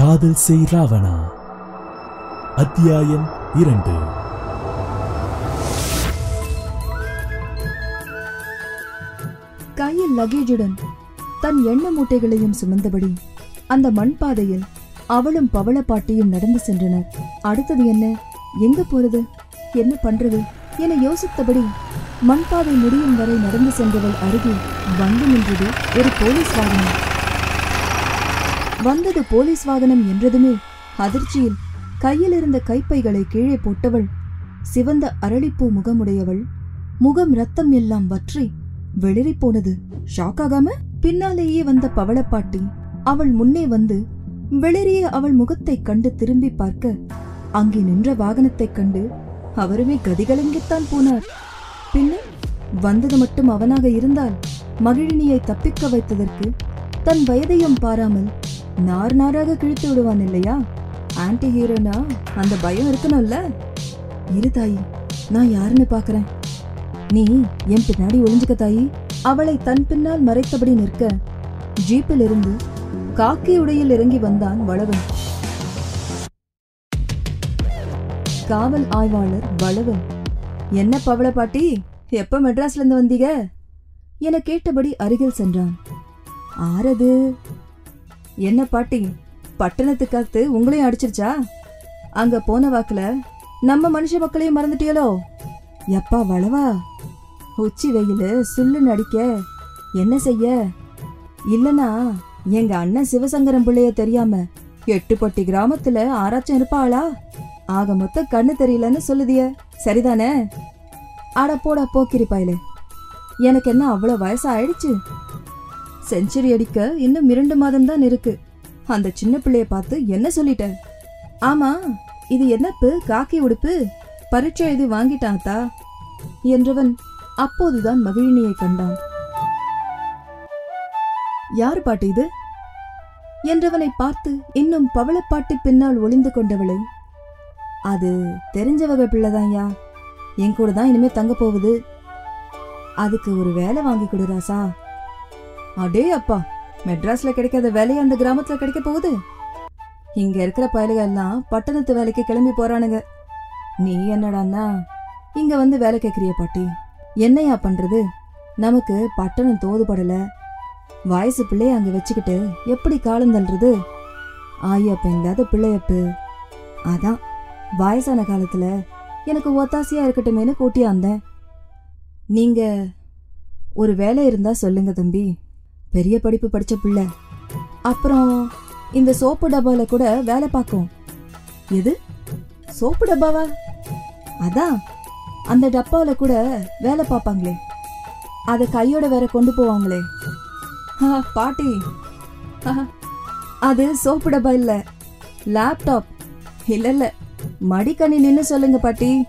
காதல் செய் ராவணா. அத்தியாயம் இரண்டு. கையில் லகேஜுடன் தன் எண்ண மூட்டைகளையும் சுமந்தபடி அந்த மண் பாதையில் அவளும் பவள பாட்டியும் நடந்து சென்றனர். அடுத்தது என்ன? எங்க போறது? என்ன பண்றது? என யோசித்தபடி மண்பாதை முடியும் வரை நடந்து சென்றவள் அருகே வந்து நின்றது ஒரு போலீஸ் வாகனம் வந்தது போலீஸ் வாகனம் என்றதுமே. அதிர்ச்சியில் கையில் இருந்த கைப்பைகளை கீழே போட்டவள் சிவந்த அரளிப்பூ முகமுடையவள் முகம் ரத்தம் எல்லாம் வற்றி வெளிரி போனது. ஷாக் ஆகாம பின்னாலேயே வந்த பவளப்பாட்டி அவள் முன்னே வந்து வெளிரிய அவள் முகத்தைக் கண்டு திரும்பி பார்க்க அங்கே நின்ற வாகனத்தைக் கண்டு அவருமே கதிகலங்கித்தான் போனார். பின்ன வந்தது மட்டும் அவனாக இருந்தால் மகிழினியை தப்பிக்க வைத்ததற்கு தன் வயதையும் பாராமல் நார் நாராக கிழித்து விடுவான் இல்லையா? ஆன்டி ஹீரோனா அந்த பயம் இருக்கணும்ல? இரு தாயி நான் யாருன்னு பாக்குறேன் நீ என் பின்னாடி ஒளிஞ்சுக்க தாயி. அவளை தன் பின்னால் மறைத்தபடி நிற்க ஜீப்பில் இருந்து காக்கி உடையில் இறங்கி வந்தான் வளவன். காவல் ஆய்வாளர் வளவன் என்ன பவள பாட்டி எப்ப மெட்ராஸ்ல இருந்து வந்தீங்க? என கேட்டபடி அருகில் சென்றான். ஆறது என்ன பாட்டி பட்டணத்து காத்து உங்களையும் அடிச்சிருச்சா? அங்க போன வாக்குல நம்ம மனுஷ மக்களையும் மறந்துட்டியலோ? எப்பா வளவா? உச்சி வெயிலு சுல்லு நடிக்க என்ன செய்ய? இல்லனா எங்க அண்ணன் சிவசங்கரம் பிள்ளைய தெரியாம எட்டுப்பட்டி கிராமத்துல ஆராய்ச்சி இருப்பாளா ஆக மொத்தம் கண்ணு தெரியலன்னு சொல்லுதிய. சரிதானே? அட போடா போக்கிரி பயலே எனக்கு என்ன அவ்வளவு வயசு ஆயிடுச்சு செஞ்சுரி அடிக்க இன்னும் இரண்டு மாதம் தான் இருக்கு. அந்த சின்ன பிள்ளைய பார்த்து என்ன சொல்லிட்ட? ஆமா இது என்னப்பு காக்கி உடுப்பு? பரீட்சை எழுதி வாங்கிட்டாத்தா என்றவன் அப்போதுதான் மகிழினியை கண்டான். யார் பாட்டு இது? என்றவனை பார்த்து இன்னும் பவளப்பாட்டி பின்னால் ஒளிந்து கொண்டவளை. அது தெரிஞ்ச வகை பிள்ளைதான்யா என் கூட தான் இனிமே தங்க போகுது. அதுக்கு ஒரு வேலை வாங்கி கொடு ராசா. அடே அப்பா மெட்ராஸ்ல கிடைக்காத வேலையை அந்த கிராமத்துல கிடைக்க போகுது. இங்க இருக்கிற பயலுக எல்லாம் பட்டணத்து வேலைக்கு கிளம்பி போறானுங்க. நீ என்னடான்னா இங்க வந்து வேலை கேட்கிறிய பாட்டி. என்னையா பண்றது? நமக்கு பட்டணம் தோதுபடல. வயசு பிள்ளைய அங்க வச்சுக்கிட்டு எப்படி காலம் தள்ளுறது? ஆயப்ப இல்லாத பிள்ளையப்பு. அதான் வயசான காலத்துல எனக்கு ஒத்தாசையா இருக்கட்டுமேனு கூட்டியாந்தேன். நீங்க ஒரு வேலை இருந்தா சொல்லுங்க தம்பி. பெரிய படிப்பு படிச்ச பிள்ளை. அப்புறம் இந்த சோப்பு டப்பால கூட வேலை பார்க்கும். எது? சோப்பு டப்பாவா? அதான். அந்த டப்பாவில் கூட வேலை பார்ப்பாங்களே. அதை கையோட வேற கொண்டு போவாங்களே. பாட்டி. ஆஹா, அது சோப்பு டப்பா இல்ல. லேப்டாப். இல்ல இல்ல. மடிக்கணினின்னு சொல்லுங்க பாட்டி.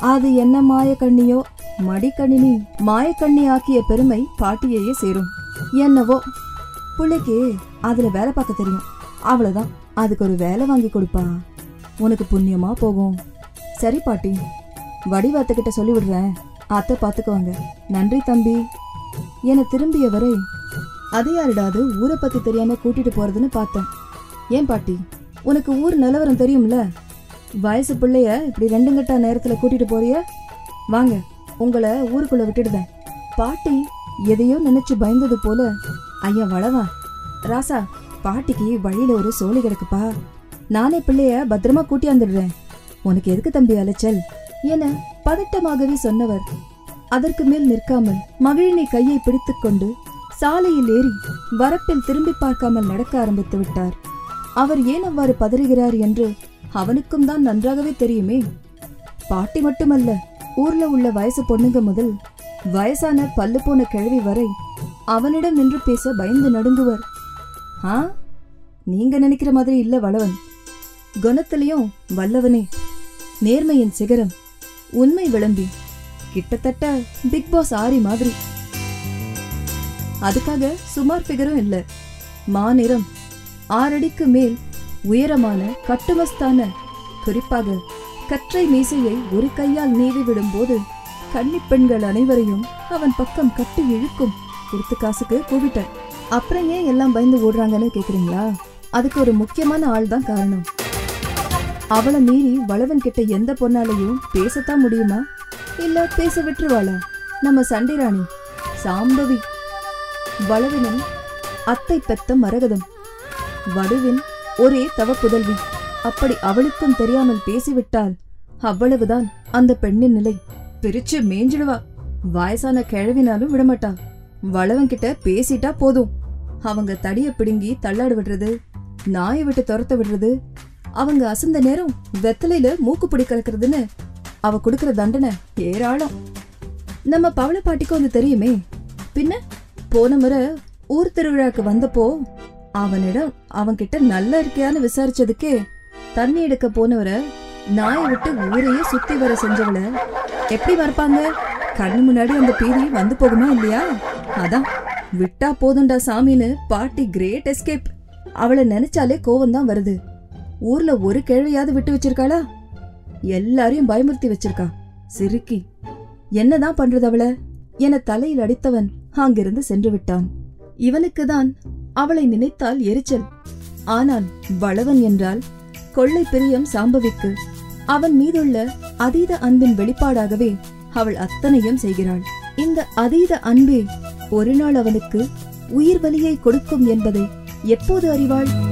அது என்ன மாயக்கண்ணியோ? மடிக்கணினி மாயக்கண்ணி ஆக்கிய பெருமை பாட்டியையே சேரும். என்னவோ? பிள்ளைக்கு அதுல வேலை பார்க்க தெரியும். அவ்வளவுதான். அதுக்கு ஒரு வேலை வாங்கி கொடுப்பா. உனக்கு புண்ணியமா போகும். சரி பாட்டி. வடிவாத்துக்கிட்ட சொல்லி விடுறேன் அத்தை பார்த்துக்குவாங்க நன்றி தம்பி. என திரும்பியவரை அது யாருடாது ஊரை பத்தி தெரியாம கூட்டிட்டு போறதுன்னு பார்த்தேன். ஏன் பாட்டி? உனக்கு ஊர் நிலவரம் தெரியும்ல? வயசு பிள்ளைய இப்படி ரெண்டுங்கட்டா நேரத்துல கூட்டிட்டு போறிய? வாங்க உங்களை ஊருக்குள்ள விட்டுடுதேன். பாட்டி எதையோ நினைச்சு பயந்தது போல ஐயா வளவா ராசா பாட்டிக்கு வழியில ஒரு சோழி கிடக்குப்பா. நானே பிள்ளைய பத்திரமா கூட்டியாந்துடுறேன் உனக்கு எதுக்கு தம்பி அலைச்சல்? என பதட்டமாகவே சொன்னவர். அதற்கு மேல் நிற்காமல் மகிழினை கையை பிடித்துக்கொண்டு சாலையில் ஏறி வரப்பில் திரும்பி பார்க்காமல் நடக்க ஆரம்பித்து விட்டார். அவர் ஏன் அவ்வாறு பதறுகிறார் என்று அவனுக்கும் தான் நன்றாகவே தெரியுமே. பாட்டி மட்டுமல்ல ஊர்ல உள்ள வயசு பொண்ணுங்க முதல் வயசான பல்லு போன கிழவி வரை அவனிடம் நின்று பேச பயந்து நடுங்குவர். ஆ? நீங்க நினைக்கிற மாதிரி இல்ல வளவன். குணத்திலையும் வல்லவனே. நேர்மையின் சிகரம். உண்மை விளம்பி. கிட்டத்தட்ட பிக் பாஸ் ஆரி மாதிரி. அதுக்காக சுமார் பிகரும் இல்ல. மாநிறம். ஆறடிக்கு மேல் உயரமான கட்டுமஸ்தான குறிப்பாக கற்றை மீசையை ஒரு கையால் நீவி விடும்போது கன்னி பெண்கள் அனைவரையும் அவன் பக்கம் கட்டி இழுக்கும். கொடுத்த காசுக்கு கூவிட்டேன். அப்புறம் ஏன் எல்லாம் பயந்து ஓடுறாங்கன்னு கேக்குறீங்களா? அதுக்கு ஒரு முக்கியமான ஆள் தான் காரணம். அவளை மீறி வளவன் கிட்ட எந்த பொண்ணாலையும் பேசத்தான் முடியுமா? இல்ல பேச விட்டுருவாளா? நம்ம சண்டை ராணி சாம்பவி. வளவினன் அத்தை பெத்த மரகதம். வடுவின் ஒரே தவ புதல்வி அப்படி அவளுக்கும் தெரியாமல் பேசிவிட்டால் அவ்வளவுதான் அந்த பெண்ணின் நிலை. பிரிச்சு மேஞ்சிடுவா. வயசான கிழவினாலும் விடமாட்டா. வளவன் கிட்ட பேசிட்டா போதும். அவங்க தடிய பிடுங்கி தள்ளாட விடுறது நாயை விட்டு துரத்த விடுறது அவங்க அசந்த நேரம் வெத்தலையில மூக்கு பிடி கலக்கிறதுன்னு அவ கொடுக்கற தண்டனை ஏராளம். நம்ம பவள பாட்டிக்கும் அது தெரியுமே. பின்ன போன முறை ஊர் திருவிழாக்கு வந்தப்போ அவனிடம் அவன்கிட்ட நல்லா இருக்கியான்னு விசாரிச்சதுக்கே தண்ணி எடுக்க போனவரை நாயை விட்டு ஊரையே சுத்தி வர செஞ்சவள. எப்படி மறப்பாங்க? கண்ணு முன்னாடி அந்த பீதி வந்து போகுமா இல்லையா? அதான். விட்டா போதும்டா சாமின்னு பாட்டி கிரேட் எஸ்கேப். அவளை நினைச்சாலே கோவம் தான் வருது. ஊர்ல ஒரு கிழவையாவது விட்டு வச்சிருக்காளா? எல்லாரையும் பயமுறுத்தி வச்சிருக்கா. சிறுக்கி என்னதான் பண்றது அவள? என தலையில் அடித்தவன் அங்கிருந்து சென்று விட்டான். இவனுக்கு தான் அவளை நினைத்தால் எரிச்சல். ஆனால் வளவன் என்றால் கொள்ளை பிரியம் சாம்பவிக்கு. அவன் மீதுள்ள அதீத அன்பின் வெளிப்பாடாகவே அவள் அத்தனையும் செய்கிறாள். இந்த அதீத அன்பே ஒரு நாள் அவனுக்கு உயிர் வலியை கொடுக்கும் என்பதை எப்போது அறிவாள்?